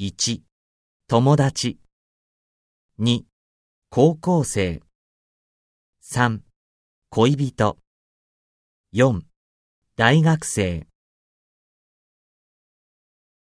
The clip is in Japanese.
1、友達。2、高校生。3、恋人。4、大学生。